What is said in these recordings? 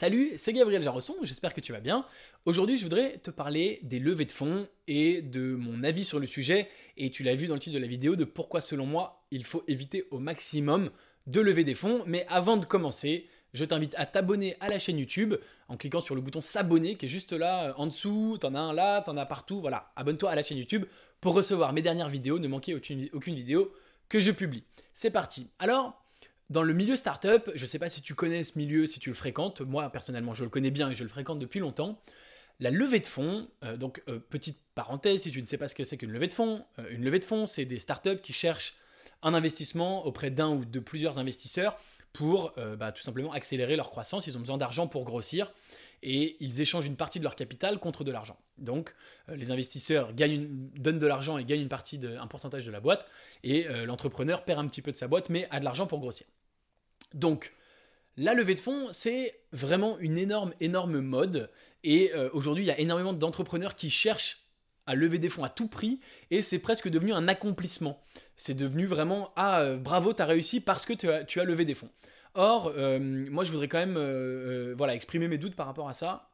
Salut, c'est Gabriel Jarosson, j'espère que tu vas bien. Aujourd'hui, je voudrais te parler des levées de fonds et de mon avis sur le sujet. Et tu l'as vu dans le titre de la vidéo de pourquoi, selon moi, il faut éviter au maximum de lever des fonds. Mais avant de commencer, je t'invite à t'abonner à la chaîne YouTube en cliquant sur le bouton s'abonner qui est juste là euh, en dessous. T'en as un là, t'en as partout. Voilà, abonne-toi à la chaîne YouTube pour recevoir mes dernières vidéos. Ne aucune, aucune vidéo que je publie. C'est parti. Alors, dans le milieu startup, je ne sais pas si tu connais ce milieu, si tu le fréquentes, moi personnellement je le connais bien et je le fréquente depuis longtemps. La levée de fonds, euh, donc euh, petite parenthèse, si tu ne sais pas ce que c'est qu'une levée de fonds, euh, une levée de fonds, c'est des startups qui cherchent un investissement auprès d'un ou de plusieurs investisseurs pour bah, tout simplement accélérer leur croissance. Ils ont besoin d'argent pour grossir et ils échangent une partie de leur capital contre de l'argent. Donc les investisseurs donnent de l'argent et gagnent une partie un pourcentage de la boîte et l'entrepreneur perd un petit peu de sa boîte mais a de l'argent pour grossir. Donc, la levée de fonds, c'est vraiment une énorme, énorme mode. Et euh, aujourd'hui, il y a énormément d'entrepreneurs qui cherchent à lever des fonds à tout prix. Et c'est presque devenu un accomplissement. C'est devenu vraiment Ah, euh, bravo, tu as réussi parce que tu as, levé des fonds. Or, euh, moi, je voudrais quand même exprimer mes doutes par rapport à ça.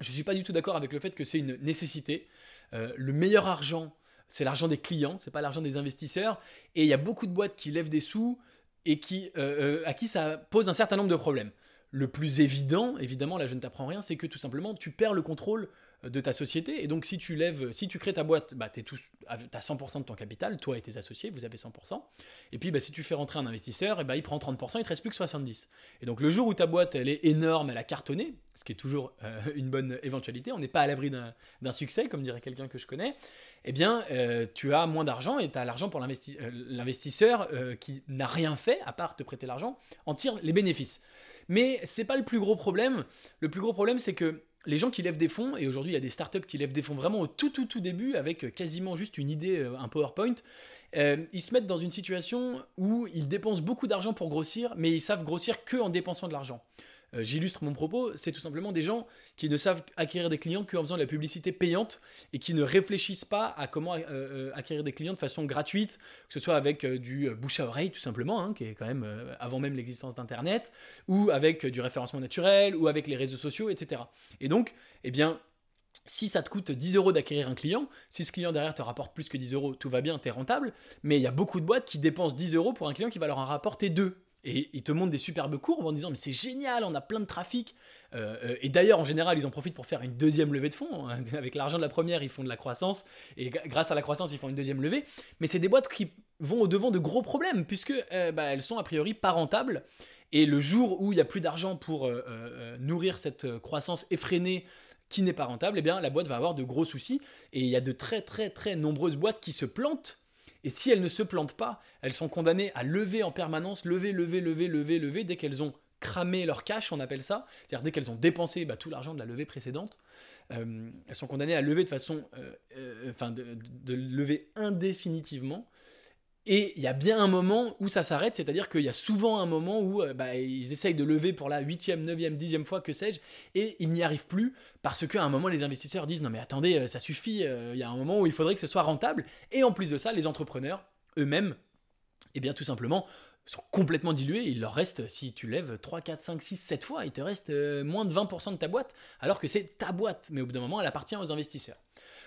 Je ne suis pas du tout d'accord avec le fait que c'est une nécessité. le meilleur argent, c'est l'argent des clients, c'est pas l'argent des investisseurs. Et il y a beaucoup de boîtes qui lèvent des sous et qui, euh, euh, à qui ça pose un certain nombre de problèmes. Le plus évident, évidemment, là je ne t'apprends rien, c'est que tout simplement tu perds le contrôle de ta société. Et donc si tu lèves, si tu crées ta boîte, bah, tu as 100% de ton capital, toi et tes associés, vous avez 100%. Et puis bah, si tu fais rentrer un investisseur, et bah, il prend 30%, il te reste plus que 70%. Et donc le jour où ta boîte elle est énorme, elle a cartonné, ce qui est toujours une bonne éventualité, on n'est pas à l'abri d'un succès, comme dirait quelqu'un que je connais, eh bien, euh, tu as moins d'argent et tu as l'argent pour euh, l'investisseur euh, qui n'a rien fait à part te prêter l'argent, en tire les bénéfices. Mais c'est pas le plus gros problème. Le plus gros problème, c'est que les gens qui lèvent des fonds, et aujourd'hui il y a des startups qui lèvent des fonds vraiment au tout tout tout début avec quasiment juste une idée, un PowerPoint, ils se mettent dans une situation où ils dépensent beaucoup d'argent pour grossir, mais ils savent grossir que en dépensant de l'argent. Euh, j'illustre mon propos, c'est tout simplement des gens qui ne savent acquérir des clients qu'en faisant de la publicité payante et qui ne réfléchissent pas à comment euh, euh, acquérir des clients de façon gratuite, que ce soit avec du bouche à oreille tout simplement, hein, qui est quand même avant même l'existence d'Internet, ou avec du référencement naturel, ou avec les réseaux sociaux, etc. Et donc, eh bien, si ça te coûte 10 euros d'acquérir un client, si ce client derrière te rapporte plus que 10 euros, tout va bien, tu es rentable. Mais il y a beaucoup de boîtes qui dépensent 10 euros pour un client qui va leur en rapporter 2. Et ils te montrent des superbes courbes en disant mais c'est génial, on a plein de trafic. Euh, euh, et d'ailleurs en général ils en profitent pour faire une deuxième levée de fonds. Hein. Avec l'argent de la première ils font de la croissance et grâce à la croissance ils font une deuxième levée. Mais c'est des boîtes qui vont au devant de gros problèmes puisque euh, bah, elles sont a priori pas rentables. Et le jour où il n'y a plus d'argent pour nourrir cette croissance effrénée qui n'est pas rentable, eh bien la boîte va avoir de gros soucis. Et il y a de très très très nombreuses boîtes qui se plantent et si elles ne se plantent pas, elles sont condamnées à lever en permanence, lever, lever, lever, lever, lever, dès qu'elles ont cramé leur cash, on appelle ça, c'est-à-dire dès qu'elles ont dépensé bah, tout l'argent de la levée précédente, euh, elles sont condamnées à lever de façon, euh, euh, enfin, de, de, lever indéfinitivement. Et il y a bien un moment où ça s'arrête, c'est-à-dire qu'il y a souvent un moment où euh, bah, ils essayent de lever pour la huitième, neuvième, dixième fois, que sais-je, et ils n'y arrivent plus parce qu'à un moment les investisseurs disent non mais attendez, euh, ça suffit, euh, il y a un moment où il faudrait que ce soit rentable. Et en plus de ça, les entrepreneurs eux-mêmes, eh bien tout simplement, sont complètement dilués. Il leur reste, si tu lèves 3, 4, 5, 6, 7 fois, il te reste moins de 20% de ta boîte, alors que c'est ta boîte, mais au bout d'un moment, elle appartient aux investisseurs.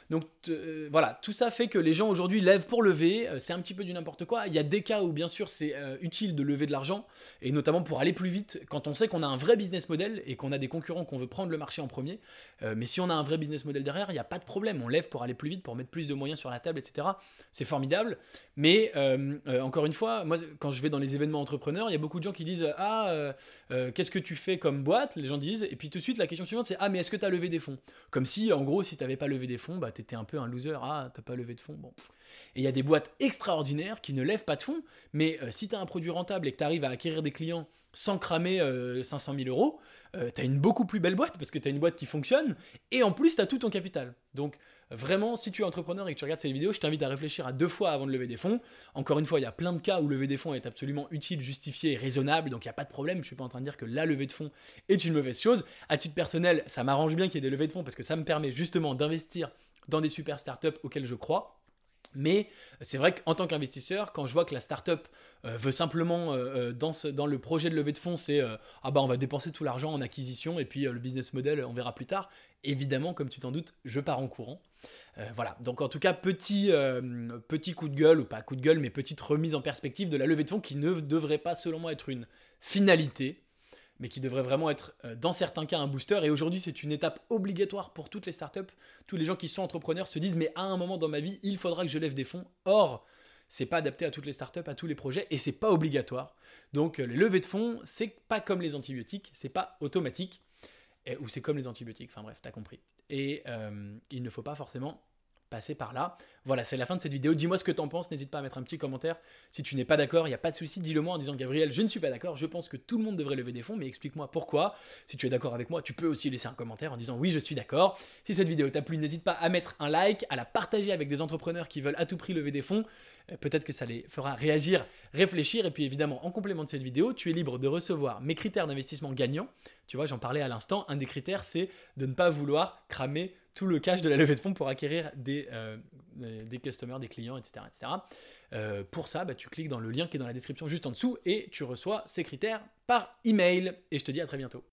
Donc euh, voilà, tout ça fait que les gens aujourd'hui lèvent pour lever, euh, c'est un petit peu du n'importe quoi. Il y a des cas où bien sûr c'est euh, utile de lever de l'argent, et notamment pour aller plus vite, quand on sait qu'on a un vrai business model et qu'on a des concurrents qu'on veut prendre le marché en premier. mais si on a un vrai business model derrière, il n'y a pas de problème, on lève pour aller plus vite, pour mettre plus de moyens sur la table, etc. C'est formidable. Mais encore une fois, moi quand je vais dans les événements entrepreneurs, il y a beaucoup de gens qui disent Ah, qu'est-ce que tu fais comme boîte? Les gens disent, et puis tout de suite la question suivante c'est Ah, mais est-ce que tu as levé des fonds? Comme si en gros, si tu n'avais pas levé des fonds, bah, t'étais un peu un loser, ah, t'as pas levé de fonds, bon. Et il y a des boîtes extraordinaires qui ne lèvent pas de fonds, mais euh, si tu as un produit rentable et que tu arrives à acquérir des clients sans cramer 500 euh, 000 euros, euh, tu as une beaucoup plus belle boîte parce que tu as une boîte qui fonctionne et en plus tu as tout ton capital. Donc vraiment, si tu es entrepreneur et que tu regardes cette vidéo, je t'invite à réfléchir à deux fois avant de lever des fonds. Encore une fois, il y a plein de cas où lever des fonds est absolument utile, justifié et raisonnable, donc il n'y a pas de problème. Je ne suis pas en train de dire que la levée de fonds est une mauvaise chose. À titre personnel, ça m'arrange bien qu'il y ait des levées de fonds parce que ça me permet justement d'investir dans des super startups auxquelles je crois. Mais c'est vrai qu'en tant qu'investisseur, quand je vois que la startup euh, veut simplement, euh, euh, dans, le projet de levée de fonds, c'est ah bah on va dépenser tout l'argent en acquisition et puis le business model, on verra plus tard, évidemment, comme tu t'en doutes, je pars en courant. voilà, donc en tout cas, petit, petit coup de gueule, ou pas coup de gueule, mais petite remise en perspective de la levée de fonds qui ne devrait pas, selon moi, être une finalité, mais qui devrait vraiment être, euh, dans certains cas, un booster. Et aujourd'hui, c'est une étape obligatoire pour toutes les startups. Tous les gens qui sont entrepreneurs se disent, mais à un moment dans ma vie, il faudra que je lève des fonds. Or, c'est pas adapté à toutes les startups, à tous les projets, et c'est pas obligatoire. Donc, euh, les levées de fonds, c'est pas comme les antibiotiques, c'est pas automatique, ou c'est comme les antibiotiques. Enfin bref, t'as compris. Et euh, il ne faut pas forcément passer par là. Voilà, c'est la fin de cette vidéo. Dis-moi ce que t'en penses, n'hésite pas à mettre un petit commentaire. Si tu n'es pas d'accord, il n'y a pas de souci, dis-le moi en disant Gabriel, je ne suis pas d'accord, je pense que tout le monde devrait lever des fonds, mais explique-moi pourquoi. Si tu es d'accord avec moi, tu peux aussi laisser un commentaire en disant oui, je suis d'accord. Si cette vidéo t'a plu, n'hésite pas à mettre un like, à la partager avec des entrepreneurs qui veulent à tout prix lever des fonds. Euh, peut-être que ça les fera réagir, réfléchir. Et puis évidemment, en complément de cette vidéo, tu es libre de recevoir mes critères d'investissement gagnants. Tu vois, j'en parlais à l'instant. Un des critères, c'est de ne pas vouloir cramer tout le cash de la levée de fonds pour acquérir des, euh, des customers, des clients, etc. etc. Euh, pour ça, bah, tu cliques dans le lien qui est dans la description juste en dessous et tu reçois ces critères par email. Et je te dis à très bientôt.